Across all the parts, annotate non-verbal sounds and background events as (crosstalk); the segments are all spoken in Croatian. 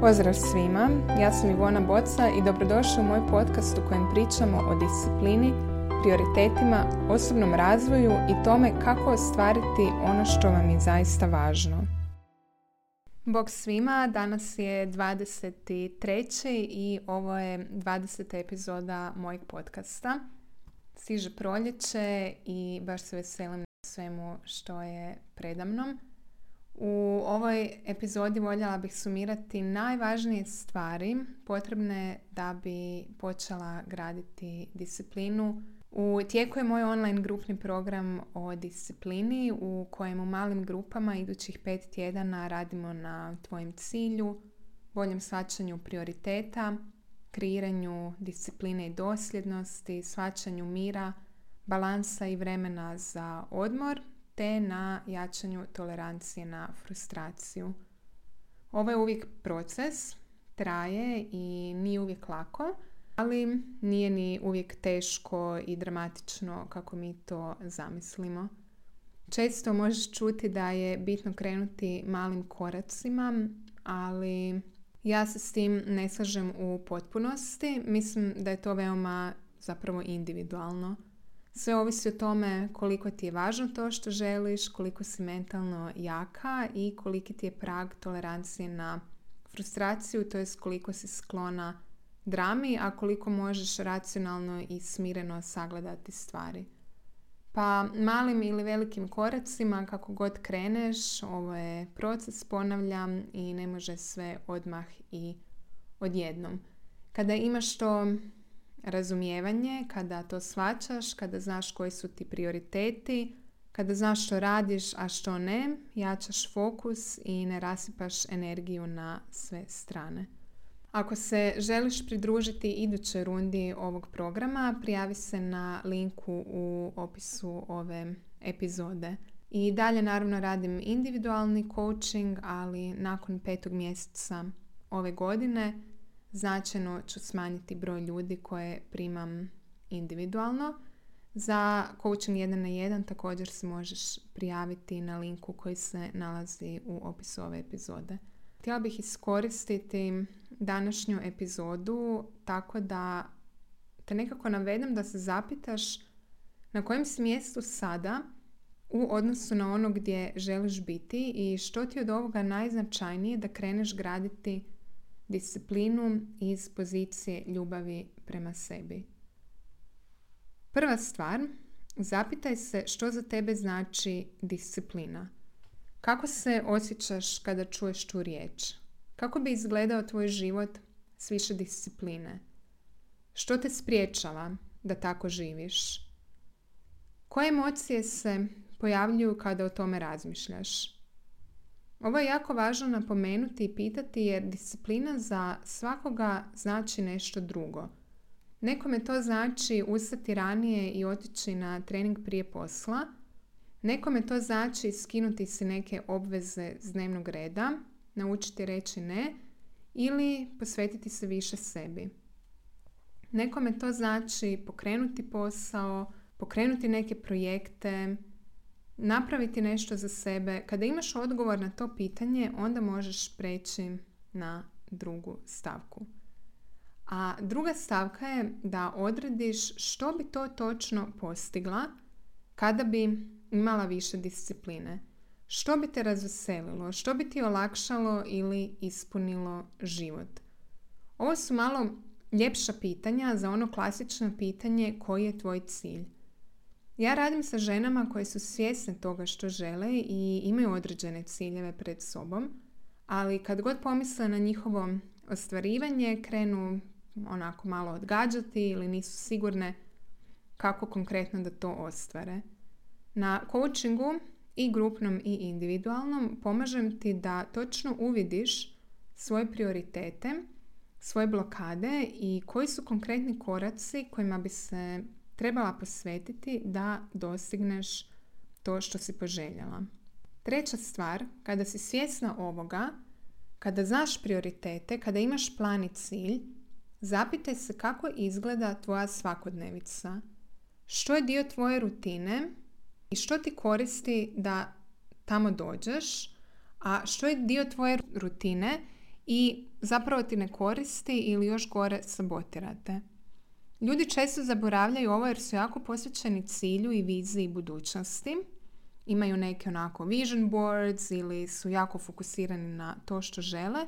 Pozdrav svima, ja sam Ivona Boca i dobrodošli u moj podcast u kojem pričamo o disciplini, prioritetima, osobnom razvoju i tome kako ostvariti ono što vam je zaista važno. Bog svima, danas je 23. i ovo je 20. epizoda mojeg podcasta. Siže proljeće i baš se veselim svemu što je predamnom. U ovoj epizodi voljela bih sumirati najvažnije stvari potrebne da bi počela graditi disciplinu. U tijeku je moj online grupni program o disciplini u kojem u malim grupama idućih pet tjedana radimo na tvojem cilju, boljem svačanju prioriteta, kreiranju discipline i dosljednosti, svačanju mira, balansa i vremena za odmor te na jačanju tolerancije na frustraciju. Ovo je uvijek proces, traje i nije uvijek lako, ali nije ni uvijek teško i dramatično kako mi to zamislimo. Često možeš čuti da je bitno krenuti malim koracima, ali ja se s tim ne slažem u potpunosti. Mislim da je to veoma zapravo individualno. Sve ovisi o tome koliko ti je važno to što želiš, koliko si mentalno jaka i koliki ti je prag tolerancije na frustraciju, to jest koliko si sklona drami, a koliko možeš racionalno i smireno sagledati stvari. Pa malim ili velikim koracima, kako god kreneš, ovo je proces, ponavljam, i ne može sve odmah i odjednom. Kada imaš to razumijevanje, kada to svačaš, kada znaš koji su ti prioriteti, kada znaš što radiš, a što ne, jačaš fokus i ne rasipaš energiju na sve strane. Ako se želiš pridružiti idućoj rundi ovog programa, prijavi se na linku u opisu ove epizode. I dalje naravno radim individualni coaching, ali nakon petog mjeseca ove godine značajno ću smanjiti broj ljudi koje primam individualno. Za coaching 1 na 1 također se možeš prijaviti na linku koji se nalazi u opisu ove epizode. Htjela bih iskoristiti današnju epizodu tako da te nekako navedem da se zapitaš na kojem si mjestu sada u odnosu na ono gdje želiš biti i što ti od ovoga najznačajnije da kreneš graditi disciplinu iz pozicije ljubavi prema sebi. Prva stvar, zapitaj se što za tebe znači disciplina. Kako se osjećaš kada čuješ tu riječ? Kako bi izgledao tvoj život s više discipline? Što te spriječava da tako živiš? Koje emocije se pojavljuju kada o tome razmišljaš? Ovo je jako važno napomenuti i pitati jer disciplina za svakoga znači nešto drugo. Nekome to znači ustati ranije i otići na trening prije posla. Nekome to znači skinuti si neke obveze s dnevnog reda, naučiti reći ne ili posvetiti se više sebi. Nekome to znači pokrenuti posao, pokrenuti neke projekte, napraviti nešto za sebe. Kada imaš odgovor na to pitanje, onda možeš preći na drugu stavku. A druga stavka je da odrediš što bi to točno postigla kada bi imala više discipline. Što bi te razveselilo, što bi ti olakšalo ili ispunilo život. Ovo su malo ljepša pitanja za ono klasično pitanje koji je tvoj cilj. Ja radim sa ženama koje su svjesne toga što žele i imaju određene ciljeve pred sobom, ali kad god pomisle na njihovo ostvarivanje, krenu onako malo odgađati ili nisu sigurne kako konkretno da to ostvare. Na coachingu i grupnom i individualnom pomažem ti da točno uvidiš svoje prioritete, svoje blokade i koji su konkretni koraci kojima bi se trebala posvetiti da dostigneš to što si poželjela. Treća stvar, kada si svjesna ovoga, kada znaš prioritete, kada imaš plan i cilj, zapitaj se kako izgleda tvoja svakodnevica. Što je dio tvoje rutine i što ti koristi da tamo dođeš, a što je dio tvoje rutine i zapravo ti ne koristi ili još gore sabotirate. Ljudi često zaboravljaju ovo jer su jako posvećeni cilju i viziji budućnosti. Imaju neke onako vision boards ili su jako fokusirani na to što žele,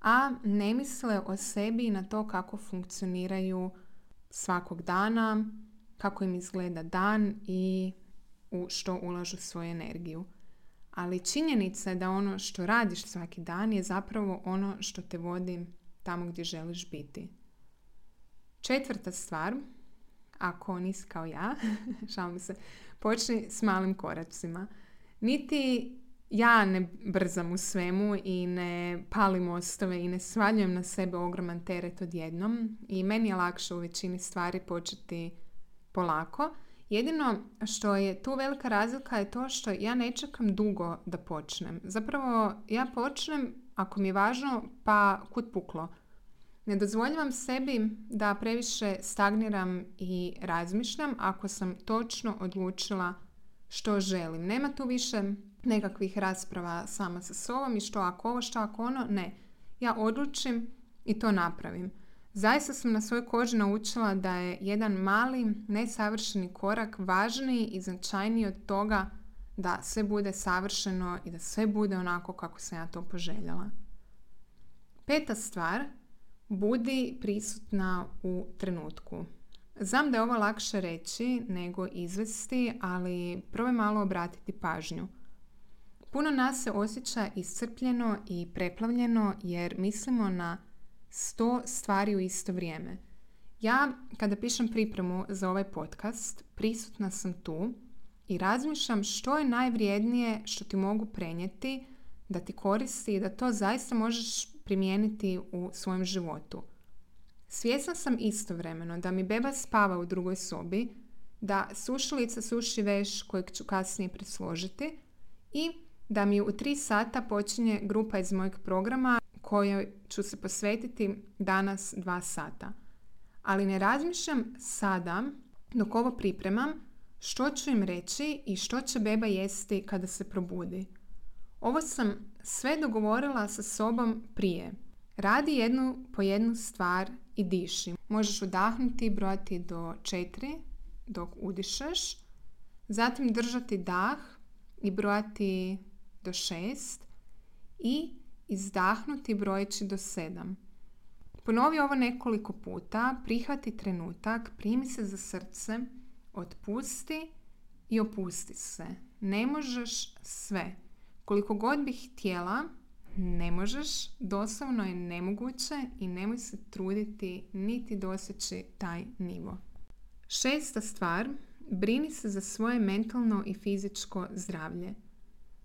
a ne misle o sebi i na to kako funkcioniraju svakog dana, kako im izgleda dan i u što ulažu svoju energiju. Ali činjenica je da ono što radiš svaki dan je zapravo ono što te vodi tamo gdje želiš biti. Četvrta stvar, ako nisi kao ja, (laughs) šalim se, počni s malim koracima. Niti ja ne brzam u svemu i ne palim mostove i ne svaljujem na sebe ogroman teret odjednom i meni je lakše u većini stvari početi polako. Jedino što je tu velika razlika je to što ja ne čekam dugo da počnem. Zapravo ja počnem ako mi je važno pa kud puklo. Ne dozvoljavam sebi da previše stagniram i razmišljam ako sam točno odlučila što želim. Nema tu više nekakvih rasprava sama sa sobom i što ako ovo, što ako ono. Ne. Ja odlučim i to napravim. Zaista sam na svojoj koži naučila da je jedan mali, nesavršeni korak važniji i značajniji od toga da sve bude savršeno i da sve bude onako kako sam ja to poželjela. Peta stvar, budi prisutna u trenutku. Znam da je ovo lakše reći nego izvesti, ali prvo malo obratiti pažnju. Puno nas se osjeća iscrpljeno i preplavljeno jer mislimo na sto stvari u isto vrijeme. Ja, kada pišem pripremu za ovaj podcast, prisutna sam tu i razmišljam što je najvrijednije što ti mogu prenijeti da ti koristi i da to zaista možeš primijeniti u svojem životu. Svjesna sam istovremeno da mi beba spava u drugoj sobi, da sušilica suši veš kojeg ću kasnije presložiti i da mi u tri sata počinje grupa iz mojeg programa kojoj ću se posvetiti danas dva sata. Ali ne razmišljam sada, dok ovo pripremam, što ću im reći i što će beba jesti kada se probudi. Ovo sam sve dogovorila sa sobom prije. Radi jednu po jednu stvar i diši. Možeš udahnuti i brojati do četiri dok udišeš. Zatim držati dah i brojati do šest. I izdahnuti brojeći do sedam. Ponovi ovo nekoliko puta, prihvati trenutak, primi se za srce, otpusti i opusti se. Ne možeš sve. Koliko god bih htjela, ne možeš, doslovno je nemoguće i nemoj se truditi niti doseći taj nivo. Šesta stvar, brini se za svoje mentalno i fizičko zdravlje.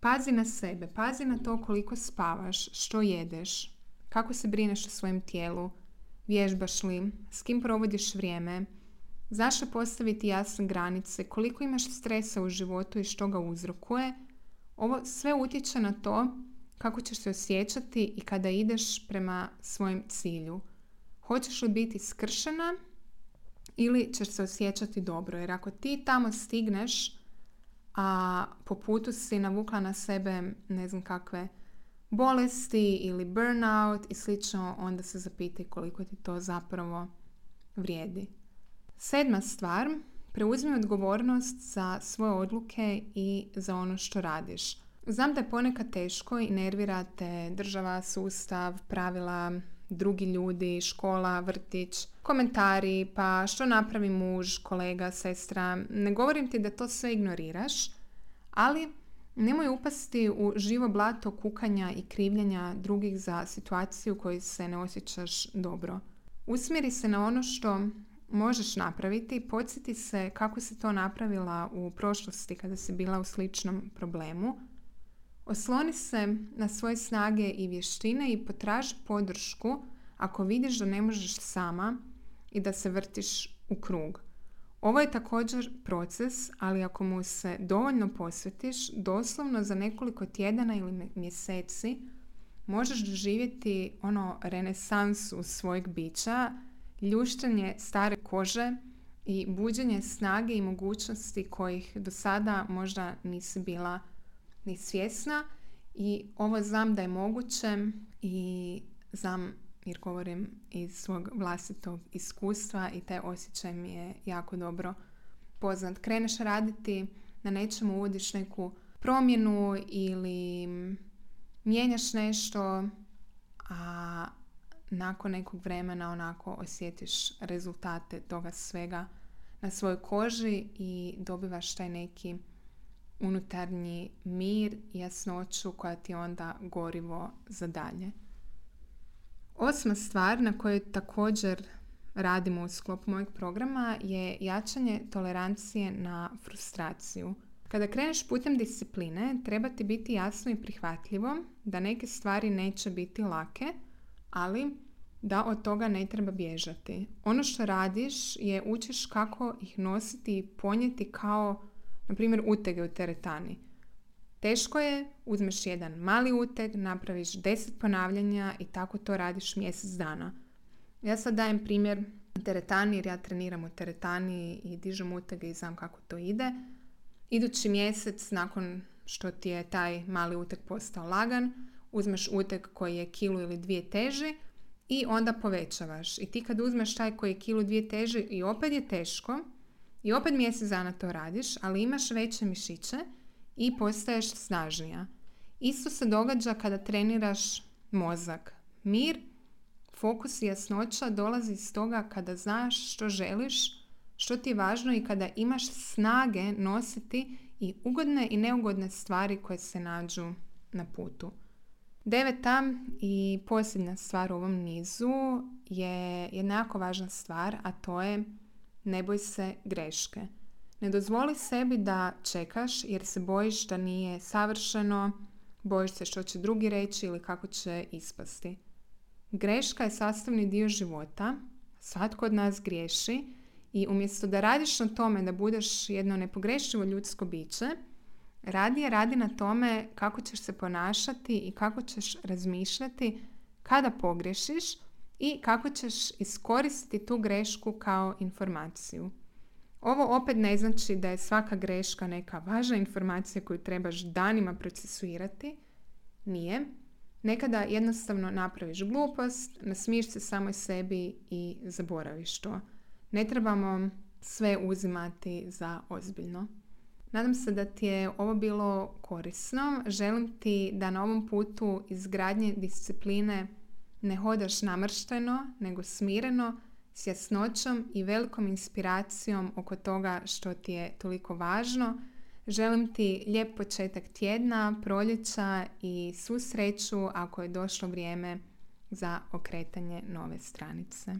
Pazi na sebe, pazi na to koliko spavaš, što jedeš, kako se brineš o svojem tijelu, vježbaš li, s kim provodiš vrijeme, zašto postaviti jasne granice, koliko imaš stresa u životu i što ga uzrokuje. Ovo sve utječe na to kako ćeš se osjećati i kada ideš prema svojem cilju. Hoćeš li biti skršena ili ćeš se osjećati dobro? Jer ako ti tamo stigneš, a po putu si navukla na sebe ne znam kakve bolesti ili burnout i slično, onda se zapitaj koliko ti to zapravo vrijedi. Sedma stvar, preuzmi odgovornost za svoje odluke i za ono što radiš. Znam da je ponekad teško i nervirate država, sustav, pravila, drugi ljudi, škola, vrtić, komentari, pa što napravi muž, kolega, sestra. Ne govorim ti da to sve ignoriraš, ali nemoj upasti u živo blato kukanja i krivljenja drugih za situaciju u kojoj se ne osjećaš dobro. Usmjeri se na ono što možeš napraviti, podsjeti se kako si to napravila u prošlosti kada si bila u sličnom problemu. Osloni se na svoje snage i vještine i potraži podršku ako vidiš da ne možeš sama i da se vrtiš u krug. Ovo je također proces, ali ako mu se dovoljno posvetiš, doslovno za nekoliko tjedana ili mjeseci možeš doživjeti ono renesansu svojeg bića, ljuštanje stare kože i buđenje snage i mogućnosti kojih do sada možda nisi bila ni svjesna i ovo znam da je moguće i znam jer govorim iz svog vlastitog iskustva i taj osjećaj mi je jako dobro poznat. Kreneš raditi na nečemu, uvodiš neku promjenu ili mijenjaš nešto, a nakon nekog vremena onako osjetiš rezultate toga svega na svojoj koži i dobivaš taj neki unutarnji mir i jasnoću koja ti onda gorivo za dalje. Osma stvar na kojoj također radimo u sklopu mojeg programa je jačanje tolerancije na frustraciju. Kada kreneš putem discipline, treba ti biti jasno i prihvatljivo da neke stvari neće biti lake, ali da od toga ne treba bježati. Ono što radiš je učiš kako ih nositi i ponijeti kao, na primjer, utege u teretani. Teško je, uzmeš jedan mali uteg, napraviš deset ponavljanja i tako to radiš mjesec dana. Ja sad dajem primjer teretani jer ja treniram u teretani i dižem utege i znam kako to ide. Idući mjesec nakon što ti je taj mali uteg postao lagan, uzmeš uteg koji je kilu ili dvije teži i onda povećavaš. I ti kad uzmeš taj koji je kilu dvije teži i opet je teško i opet mjesec dana to radiš, ali imaš veće mišiće i postaješ snažnija. Isto se događa kada treniraš mozak. Mir, fokus i jasnoća dolazi iz toga kada znaš što želiš, što ti je važno i kada imaš snage nositi i ugodne i neugodne stvari koje se nađu na putu. Deveta i posljednja stvar u ovom nizu je jedna jako važna stvar, a to je ne boj se greške. Ne dozvoli sebi da čekaš jer se bojiš da nije savršeno, bojiš se što će drugi reći ili kako će ispasti. Greška je sastavni dio života, svatko od nas griješi i umjesto da radiš na tome da budeš jedno nepogrešivo ljudsko biće, radije radi na tome kako ćeš se ponašati i kako ćeš razmišljati kada pogrešiš i kako ćeš iskoristiti tu grešku kao informaciju. Ovo opet ne znači da je svaka greška neka važna informacija koju trebaš danima procesuirati. Nije. Nekada jednostavno napraviš glupost, nasmiješ se samoj sebi i zaboraviš to. Ne trebamo sve uzimati za ozbiljno. Nadam se da ti je ovo bilo korisno. Želim ti da na ovom putu izgradnje discipline ne hodaš namršteno, nego smireno, s jasnoćom i velikom inspiracijom oko toga što ti je toliko važno. Želim ti lijep početak tjedna, proljeća i svu sreću ako je došlo vrijeme za okretanje nove stranice.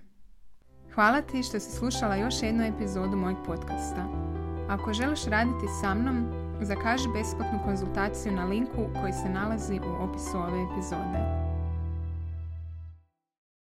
Hvala ti što si slušala još jednu epizodu mojeg podcasta. Ako želiš raditi sa mnom, zakaži besplatnu konzultaciju na linku koji se nalazi u opisu ove epizode.